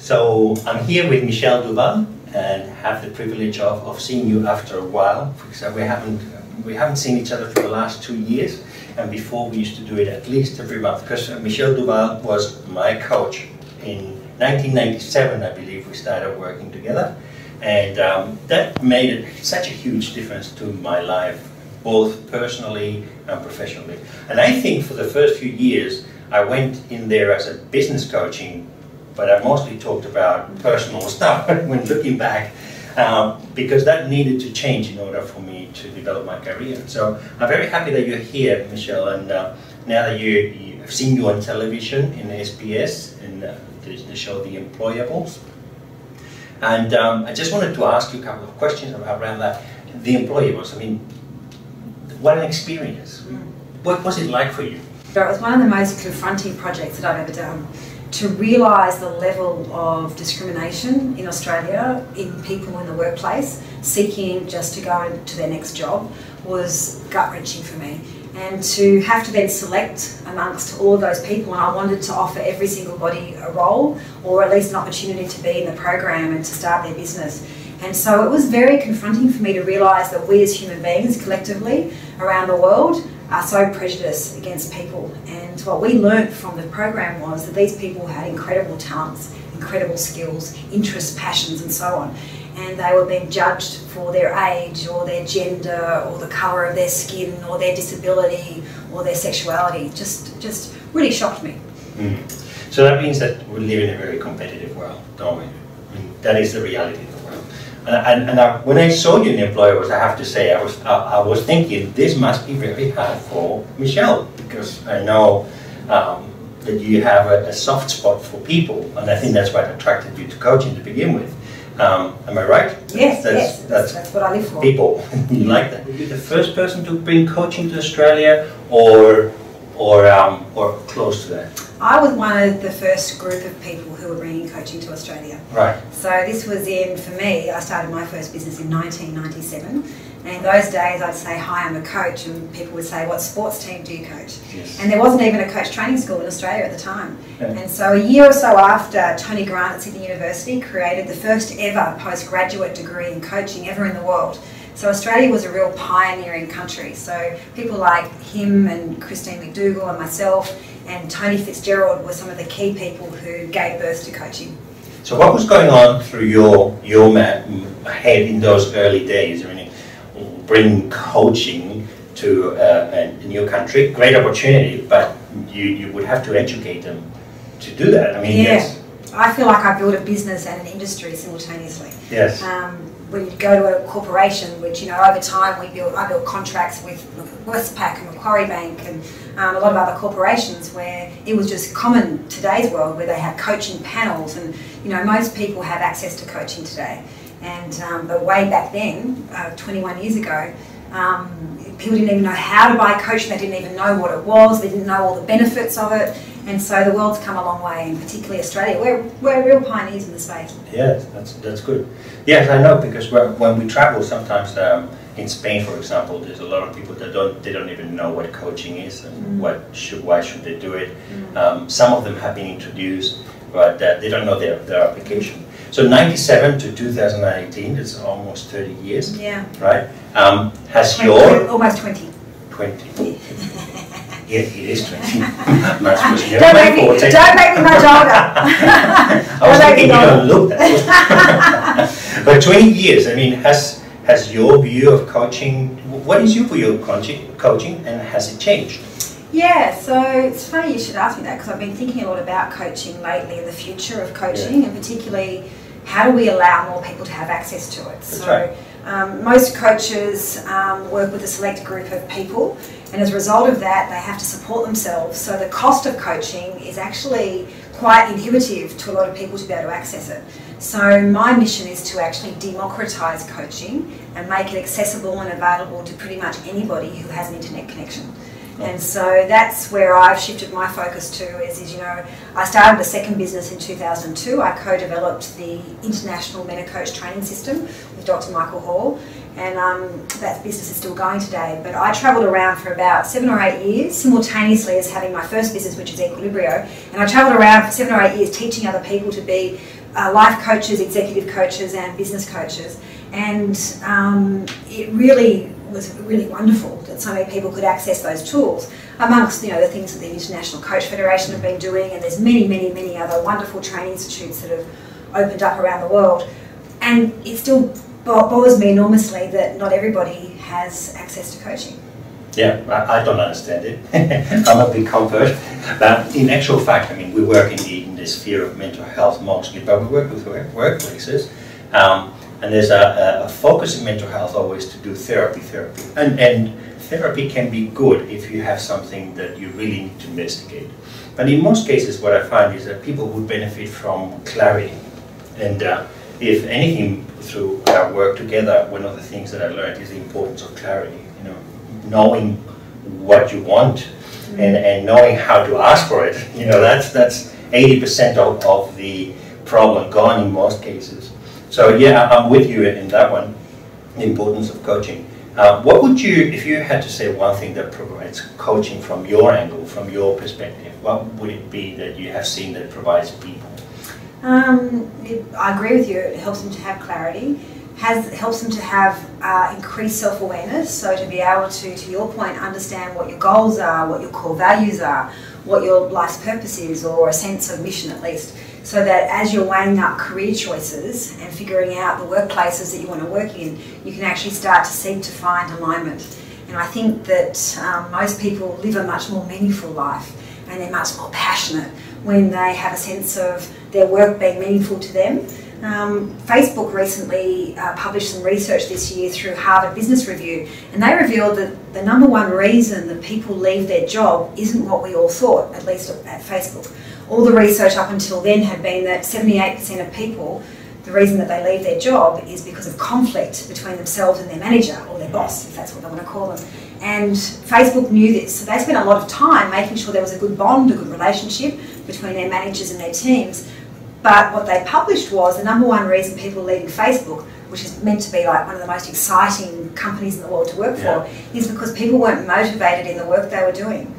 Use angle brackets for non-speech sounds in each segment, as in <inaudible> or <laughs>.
So I'm here with Michelle Duval and have the privilege of, of seeing you after a while because we haven't we haven't seen each other for the last two years and before we used to do it at least every month because Michelle Duval was my coach in 1997 I believe we started working together. And um, that made it such a huge difference to my life both personally and professionally. And I think for the first few years I went in there as a business coaching but I mostly talked about personal <laughs> stuff when looking back, um, because that needed to change in order for me to develop my career. So I'm very happy that you're here, Michelle, and uh, now that you, you, I've seen you on television in SBS in uh, the, the, show The Employables. And um, I just wanted to ask you a couple of questions around that. The Employables, I mean, what an experience. Mm. What was it like for you? It was one of the most confronting projects that I've ever done to realise the level of discrimination in Australia in people in the workplace seeking just to go to their next job was gut wrenching for me. And to have to then select amongst all of those people, and I wanted to offer every single body a role or at least an opportunity to be in the program and to start their business. And so it was very confronting for me to realise that we as human beings collectively around the world are so prejudiced against people. And what we learnt from the program was that these people had incredible talents, incredible skills, interests, passions, and so on. And they were being judged for their age or their gender or the colour of their skin or their disability or their sexuality. Just, just really shocked me. Mm. So that means that we live in a very competitive world, don't we? I mean, that is the reality and, and, and I, when I saw you in Employables, I have to say, I was, I, I, was thinking this must be very hard for Michelle because I know um, that you have a, a, soft spot for people, and I think that's what attracted you to coaching to begin with. Um, am I right? Yes, that's, yes, that's, that's, what I live for. People, <laughs> you like that. Were you the first person to bring coaching to Australia, or or um, or close to that? I was one of the first group of people who were bringing coaching to Australia. Right. So this was in, for me, I started my first business in 1997. And in those days, I'd say, hi, I'm a coach, and people would say, what sports team do you coach? Yes. And there wasn't even a coach training school in Australia at the time. And so a year or so after, Tony Grant at Sydney University created the first ever postgraduate degree in coaching ever in the world. So Australia was a real pioneering country. So people like him and Christine McDougall and myself and Tony Fitzgerald were some of the key people who gave birth to coaching. So what was going on through your your head in those early days? I mean, bring coaching to uh, a new country, great opportunity, but you, you would have to educate them to do that. I mean, yeah. yes. I feel like I built a business and an industry simultaneously. Yes. Um, when you go to a corporation, which you know over time we built, I built contracts with Westpac and Macquarie Bank and um, a lot of other corporations where it was just common today's world where they have coaching panels and you know most people have access to coaching today. And um, but way back then, uh, 21 years ago, um, people didn't even know how to buy coaching. They didn't even know what it was. They didn't know all the benefits of it. And so the world's come a long way, and particularly Australia. We're, we're real pioneers in the space. Yes, that's, that's good. Yes, I know because when we travel, sometimes um, in Spain, for example, there's a lot of people that don't they don't even know what coaching is and mm. what should why should they do it. Mm. Um, some of them have been introduced, but uh, they don't know their, their application. So 97 to 2018, it's almost 30 years. Yeah. Right? Um, has 20, your... Almost 20. 20. <laughs> Yeah, it is 20. <laughs> don't, make me, don't make me much older. <laughs> I was thinking you don't look that <laughs> But 20 years, I mean, has has your view of coaching, what is your view of coaching, coaching and has it changed? Yeah, so it's funny you should ask me that because I've been thinking a lot about coaching lately and the future of coaching yeah. and particularly how do we allow more people to have access to it. That's so right. um, most coaches um, work with a select group of people and as a result of that, they have to support themselves. So the cost of coaching is actually quite inhibitive to a lot of people to be able to access it. So my mission is to actually democratise coaching and make it accessible and available to pretty much anybody who has an internet connection. And so that's where I've shifted my focus to is, is you know, I started a second business in 2002. I co-developed the International MetaCoach Training System with Dr. Michael Hall. And um, that business is still going today. But I travelled around for about seven or eight years simultaneously as having my first business, which is Equilibrio, and I travelled around for seven or eight years teaching other people to be uh, life coaches, executive coaches, and business coaches. And um, it really was really wonderful that so many people could access those tools amongst you know the things that the International Coach Federation have been doing and there's many many many other wonderful training institutes that have opened up around the world and it still bothers me enormously that not everybody has access to coaching. Yeah, I, I don't understand it. <laughs> I'm a big convert. But in actual fact, I mean, we work in the, sphere of mental health mostly, but we work with work, workplaces. Um, and there's a, a, focus in mental health always to do therapy, therapy. And, and therapy can be good if you have something that you really need to investigate. But in most cases, what I find is that people would benefit from clarity. And uh, if anything, through our work together, one of the things that I learned is the importance of clarity. You know, knowing what you want and, and knowing how to ask for it. You know, that's that's 80% of, of the problem gone in most cases. So yeah, I'm with you in that one, the importance of coaching. Uh, what would you, if you had to say one thing that provides coaching from your angle, from your perspective, what would it be that you have seen that provides people? Um, it, I agree with you. It helps them to have clarity. Has helps them to have uh, increased self awareness. So to be able to, to your point, understand what your goals are, what your core values are, what your life's purpose is, or a sense of mission at least so that as you're weighing up career choices and figuring out the workplaces that you want to work in, you can actually start to seek to find alignment. And I think that um, most people live a much more meaningful life and they're much more passionate when they have a sense of their work being meaningful to them. Um, Facebook recently uh, published some research this year through Harvard Business Review, and they revealed that the number one reason that people leave their job isn't what we all thought, at least at Facebook all the research up until then had been that 78% of people, the reason that they leave their job is because of conflict between themselves and their manager or their boss, if that's what they want to call them. And Facebook knew this, so they spent a lot of time making sure there was a good bond, a good relationship between their managers and their teams. But what they published was the number one reason people leaving Facebook, which is meant to be like one of the most exciting companies in the world to work yeah. for, is because people weren't motivated in the work they were doing.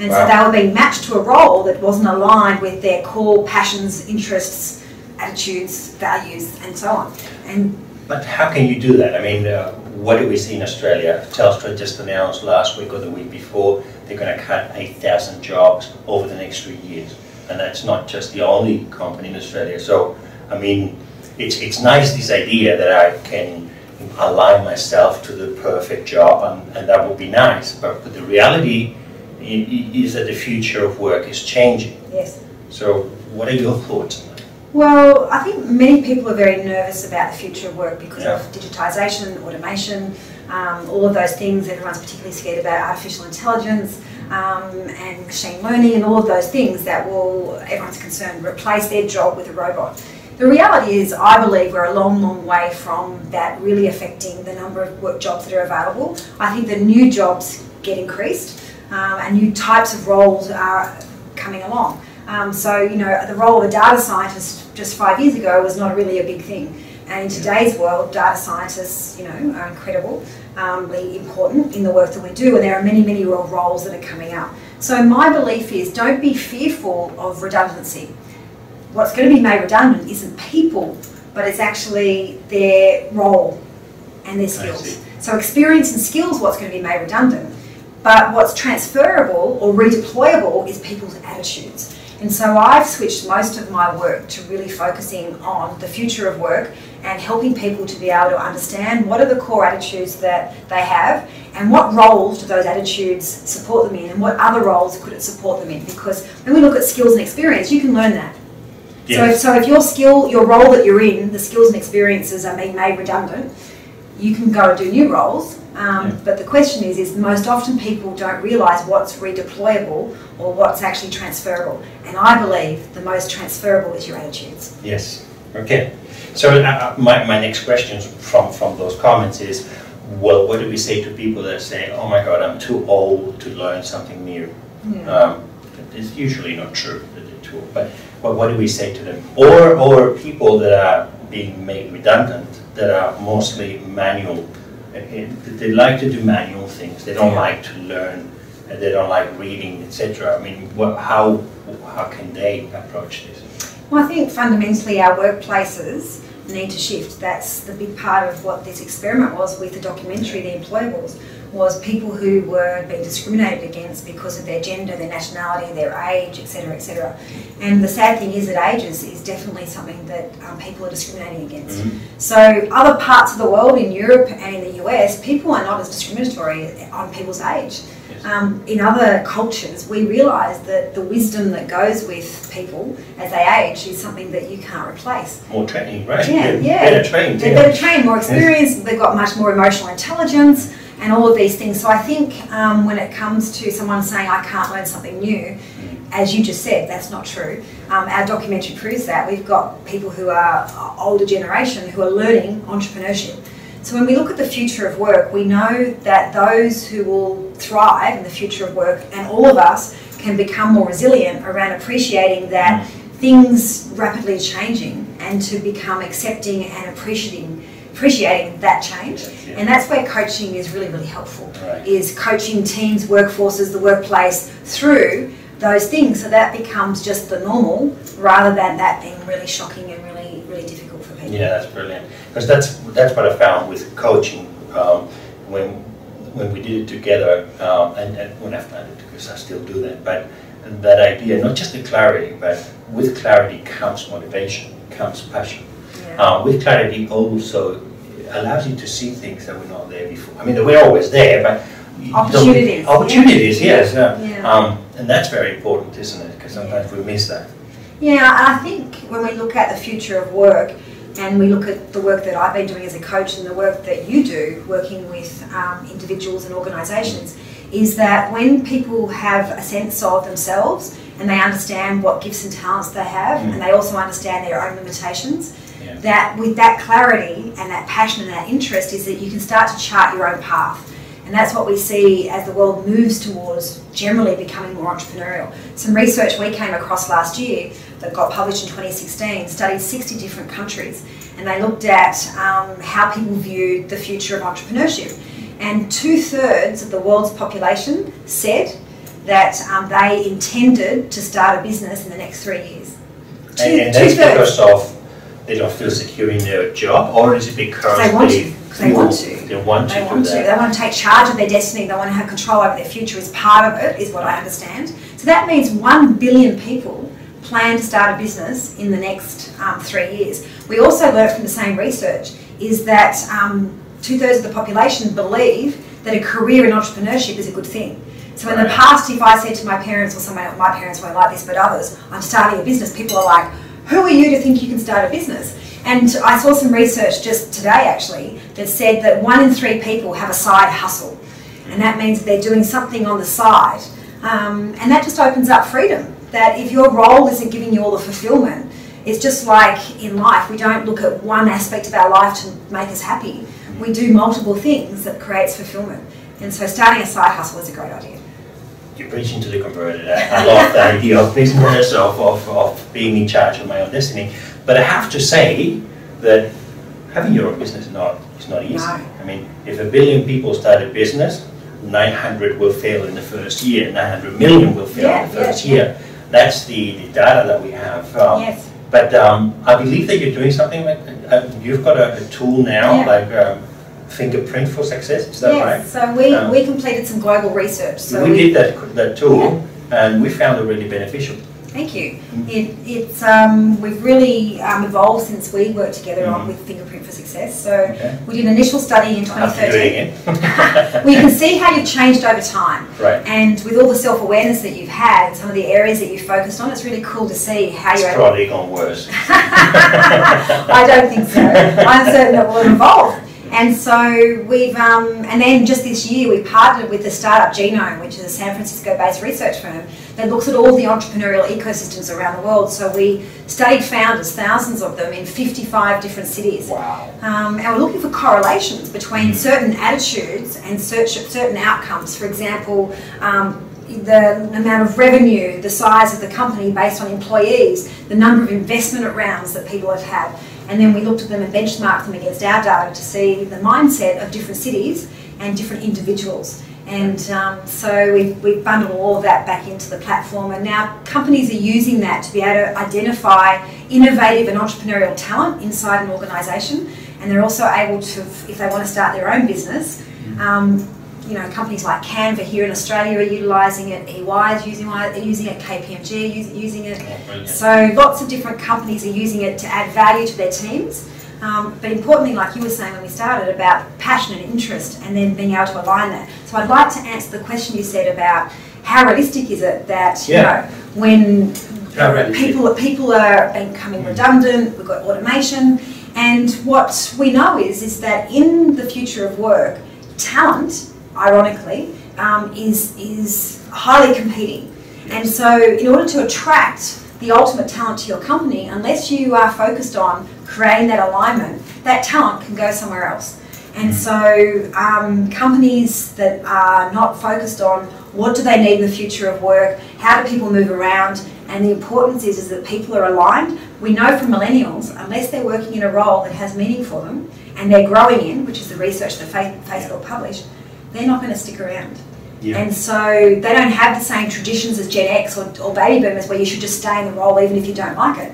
And wow. so they were being matched to a role that wasn't aligned with their core passions, interests, attitudes, values, and so on. And but how can you do that? I mean, uh, what do we see in Australia? Telstra just announced last week or the week before they're going to cut 8,000 jobs over the next three years, and that's not just the only company in Australia. So, I mean, it's it's nice this idea that I can align myself to the perfect job, and, and that would be nice. But, but the reality is that the future of work is changing. Yes. So, what are your thoughts? Well, I think many people are very nervous about the future of work because yeah. of digitisation, automation, um, all of those things. Everyone's particularly scared about artificial intelligence um, and machine learning and all of those things that will, everyone's concerned, replace their job with a robot. The reality is, I believe we're a long, long way from that really affecting the number of work jobs that are available. I think the new jobs get increased um, and new types of roles are coming along. Um, so, you know, the role of a data scientist just five years ago was not really a big thing. And in today's world, data scientists, you know, are incredibly um, important in the work that we do, and there are many, many roles that are coming up. So my belief is don't be fearful of redundancy. What's going to be made redundant isn't people, but it's actually their role and their skills. So experience and skills what's going to be made redundant. But what's transferable or redeployable is people's attitudes. And so I've switched most of my work to really focusing on the future of work and helping people to be able to understand what are the core attitudes that they have and what roles do those attitudes support them in and what other roles could it support them in. Because when we look at skills and experience, you can learn that. Yes. So, if, so if your skill, your role that you're in, the skills and experiences are being made redundant, you can go and do new roles um, yeah. But the question is, is most often people don't realise what's redeployable or what's actually transferable. And I believe the most transferable is your attitudes. Yes. Okay. So uh, uh, my, my next question from, from those comments is, well, what do we say to people that say, oh my God, I'm too old to learn something new? Yeah. Um, it's usually not true that they're too old, but well, what do we say to them? Or, or people that are being made redundant, that are mostly manual they like to do manual things. They don't like to learn. And they don't like reading, etc. I mean, what, how how can they approach this? Well, I think fundamentally our workplaces need to shift. That's the big part of what this experiment was with the documentary, The Employables, was people who were being discriminated against because of their gender, their nationality, their age, etc., etc. And the sad thing is that ages is, definitely something that um, people are discriminating against. Mm-hmm. So, other parts of the world, in Europe and in the US, people are not as discriminatory on people's age. Um, in other cultures, we realise that the wisdom that goes with people as they age is something that you can't replace. More training, right? Yeah, yeah. Better trained. They're yeah. better trained, more experienced, they've got much more emotional intelligence and all of these things. So I think um, when it comes to someone saying, I can't learn something new, as you just said, that's not true. Um, our documentary proves that. We've got people who are older generation who are learning entrepreneurship. So when we look at the future of work, we know that those who will thrive in the future of work, and all of us, can become more resilient around appreciating that things rapidly changing and to become accepting and appreciating appreciating that change. Yeah. And that's where coaching is really, really helpful. Right. Is coaching teams, workforces, the workplace through those things so that becomes just the normal rather than that being really shocking and really, really difficult for people. Yeah, that's brilliant. Because that's that's what I found with coaching um, when when we did it together, um, and, and when I've done it because I still do that. But that idea, not just the clarity, but with clarity comes motivation, comes passion. Um, with clarity also allows you to see things that were not there before. I mean, we're always there, but opportunities. Opportunities, yeah. yes. Yeah. Um, and that's very important, isn't it? Because sometimes we miss that. Yeah, I think when we look at the future of work, and we look at the work that I've been doing as a coach and the work that you do working with um, individuals and organisations is that when people have a sense of themselves and they understand what gifts and talents they have mm. and they also understand their own limitations yeah. that with that clarity and that passion and that interest is that you can start to chart your own path and that's what we see as the world moves towards generally becoming more entrepreneurial. Some research we came across last year that got published in 2016 studied 60 different countries and they looked at um, how people viewed the future of entrepreneurship. And two thirds of the world's population said that um, they intended to start a business in the next three years. Two, and, and that's because of they don't feel secure in their job, or is it because they want they, to? They want to. They want to. They want to. They want to take charge of their destiny. They want to have control over their future. Is part of it, is what I understand. So that means one billion people plan to start a business in the next um, three years. We also learned from the same research is that um, two thirds of the population believe that a career in entrepreneurship is a good thing. So in the past, if I said to my parents or someone, my parents weren't like this, but others, I'm starting a business, people are like, who are you to think you can start a business? And I saw some research just today actually that said that one in three people have a side hustle. And that means they're doing something on the side. Um, and that just opens up freedom. That if your role isn't giving you all the fulfillment, it's just like in life, we don't look at one aspect of our life to make us happy. We do multiple things that creates fulfillment. And so starting a side hustle is a great idea you're preaching to the converted. I, I love the idea of business, of, of, of being in charge of my own destiny. But I have to say that having your own business is not, is not easy. No. I mean, if a billion people start a business, 900 will fail in the first year, 900 million will fail yeah, in the first yeah, year. Yeah. That's the, the data that we have. Um, yes. But um, I believe that you're doing something like, uh, you've got a, a tool now, like um, fingerprint for success. Is that yes, right? So we, um, we completed some global research. So we, we did that that tool, yeah. and we found it really beneficial. Thank you. Mm-hmm. It, it's um, we've really um, evolved since we worked together mm-hmm. on with Fingerprint for Success. So okay. we did an initial study in 2013. <laughs> we can <laughs> see how you've changed over time. Right. And with all the self awareness that you've had and some of the areas that you've focused on, it's really cool to see how it's you're. probably gone worse. <laughs> I don't think so. I'm certain it will evolve. And so we've, um, and then just this year we partnered with the Startup Genome, which is a San Francisco-based research firm that looks at all the entrepreneurial ecosystems around the world. So we studied founders, thousands of them, in 55 different cities. Wow. Um, and we're looking for correlations between mm. certain attitudes and certain outcomes. For example, um, the amount of revenue, the size of the company based on employees, the number of investment rounds that people have had. And then we looked at them and benchmarked them against our data to see the mindset of different cities and different individuals. And um, so we've, we've bundled all of that back into the platform, and now companies are using that to be able to identify innovative and entrepreneurial talent inside an organisation. And they're also able to, if they want to start their own business, um, you know, companies like Canva here in Australia are utilising it, EY is using, using it, KPMG is using it. Oh, so lots of different companies are using it to add value to their teams. Um, but importantly, like you were saying when we started, about passion and interest and then being able to align that. So I'd like to answer the question you said about how realistic is it that, yeah. you know, when people, people are becoming redundant, we've got automation, and what we know is, is that in the future of work, talent, ironically, um, is, is highly competing. And so in order to attract the ultimate talent to your company, unless you are focused on creating that alignment, that talent can go somewhere else. And mm. so, um, companies that are not focused on what do they need in the future of work, how do people move around, and the importance is, is that people are aligned. We know from millennials, unless they're working in a role that has meaning for them and they're growing in, which is the research that Facebook published, they're not going to stick around. Yeah. And so they don't have the same traditions as Gen X or, or baby boomers where you should just stay in the role even if you don't like it.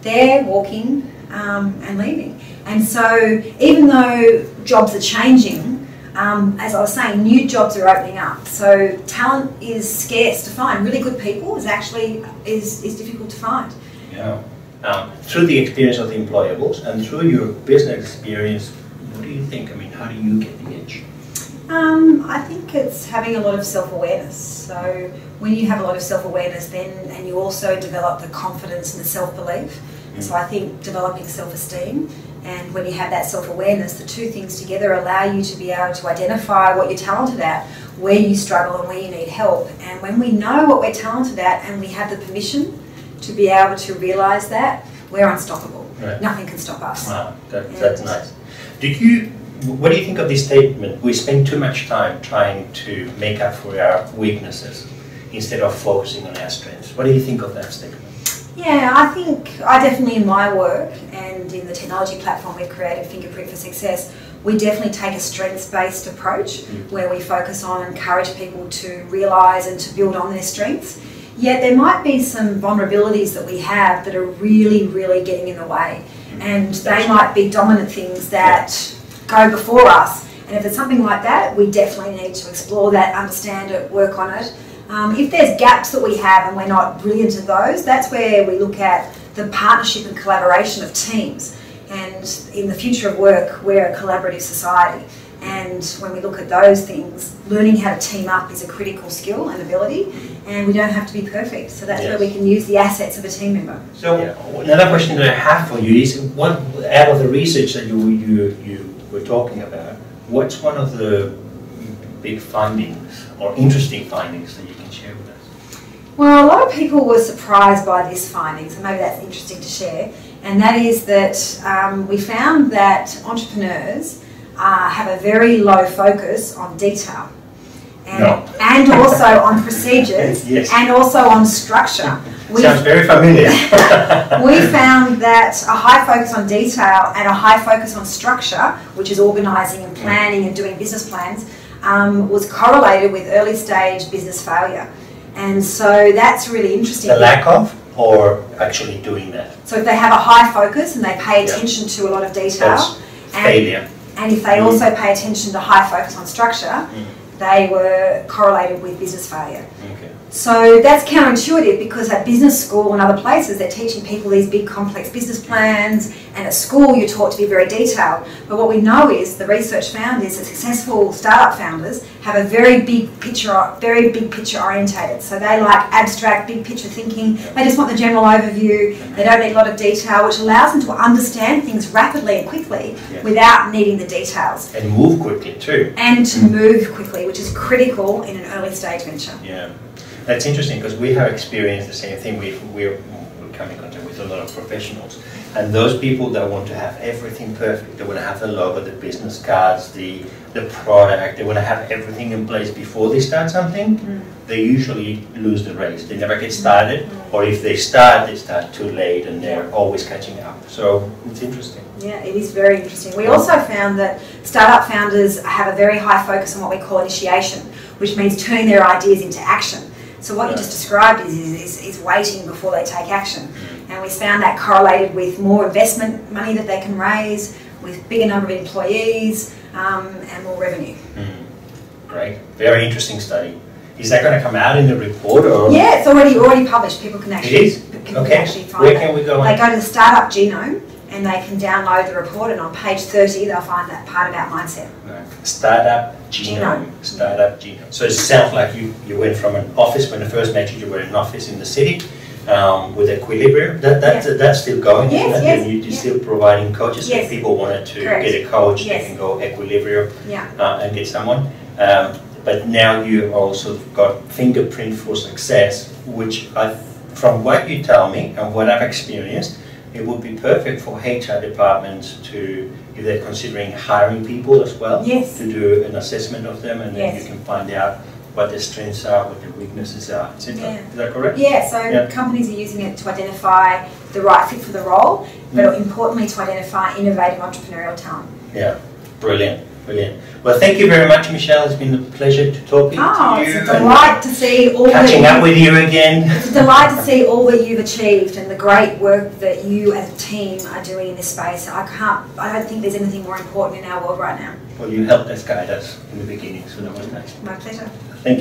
They're walking um, and leaving. And so even though jobs are changing, um, as I was saying, new jobs are opening up. So talent is scarce to find. Really good people is actually is, is difficult to find. Yeah. Um, through the experience of the employables and through your business experience, what do you think? I mean, how do you get? Um, I think it's having a lot of self awareness. So when you have a lot of self awareness, then and you also develop the confidence and the self belief. Mm. So I think developing self esteem and when you have that self awareness, the two things together allow you to be able to identify what you're talented at, where you struggle, and where you need help. And when we know what we're talented at and we have the permission to be able to realise that, we're unstoppable. Right. Nothing can stop us. Wow, that, that's nice. Did you what do you think of this statement? We spend too much time trying to make up for our weaknesses instead of focusing on our strengths. What do you think of that statement? Yeah, I think I definitely in my work and in the technology platform we've created, Fingerprint for Success, we definitely take a strengths based approach mm. where we focus on encourage people to realise and to build on their strengths. Yet there might be some vulnerabilities that we have that are really, really getting in the way. Mm. And they might be dominant things that go before us. And if it's something like that, we definitely need to explore that, understand it, work on it. Um, if there's gaps that we have and we're not brilliant at those, that's where we look at the partnership and collaboration of teams. And in the future of work, we're a collaborative society. And when we look at those things, learning how to team up is a critical skill and ability, and we don't have to be perfect. So that's yes. where we can use the assets of a team member. So yeah. another question that I have for you is, what out of the research that you you you we're talking about, what's one of the big findings or interesting findings that you can share with us? Well, a lot of people were surprised by this finding, so maybe that's interesting to share. And that is that um, we found that entrepreneurs uh, have a very low focus on detail. And, no. and also on procedures <laughs> yes. and also on structure. We, Sounds very familiar. <laughs> we <laughs> found that a high focus on detail and a high focus on structure, which is organising and planning and doing business plans, um, was correlated with early stage business failure. And so that's really interesting. The lack of or actually doing that? So if they have a high focus and they pay attention yeah. to a lot of detail, and, failure. And if they mm. also pay attention to high focus on structure, mm. they were correlated with business failure. Okay. So that's counterintuitive because at business school and other places they're teaching people these big complex business plans and at school you're taught to be very detailed. But what we know is the research found is that successful startup founders have a very big picture, very big picture orientated. So they like abstract, big picture thinking. They just want the general overview. They don't need a lot of detail, which allows them to understand things rapidly and quickly yeah. without needing the details. And move quickly too. And to move quickly, which is critical in an early stage venture. Yeah. That's interesting because we have experienced the same thing. We we're come in contact with a lot of professionals. And those people that want to have everything perfect, they want to have the logo, the business cards, the, the product, they want to have everything in place before they start something, Mm. they usually lose the race. They never get started, or if they start, they start too late and they're always catching up. So it's interesting. Yeah, it is very interesting. We also found that startup founders have a very high focus on what we call initiation, which means turning their ideas into action. So what you just described is, is, is waiting before they take action. And we found that correlated with more investment money that they can raise, with bigger number of employees, um, and more revenue. Mm. Great. Very interesting study. Is that going to come out in the report or? Yeah, it's already already published. People can actually is? people Okay. can actually find Where it. can we go? They and- go to the Startup Genome and they can download the report, and on page 30 they'll find that part about mindset. Startup genome. Genome. Startup genome. So it sounds like you, you went from an office, when I first met you, you were in an office in the city um, with Equilibrio. That, that's, that's still going, Yes, yes, you're yeah. still providing coaches. Yes. if people wanted to Correct. get a coach, Yes. they can go Equilibrio Yeah. uh, and get someone. Um, but now you also got Fingerprint for Success, which I, from what you tell me and what I've experienced, it would be perfect for HR departments to, if they're considering hiring people as well, Yes. to do an assessment of them and then Yes. you can find out what their strengths are, what their weaknesses are, etc. Yeah. Is that correct? Yeah, so Yeah. companies are using it to identify the right fit for the role, but Mm. importantly to identify innovative entrepreneurial talent. Yeah, brilliant, brilliant. Well, thank you very much, Michelle. It's been a pleasure to talking Oh, to you. Oh, it's a delight to see all that Catching up with you again. It's a delight to see all that you've achieved and the great work that you as a team are doing in this space. I can't, I don't think there's anything more important in our world right now. Well, you helped us guide us in the beginning, so that was nice. My pleasure.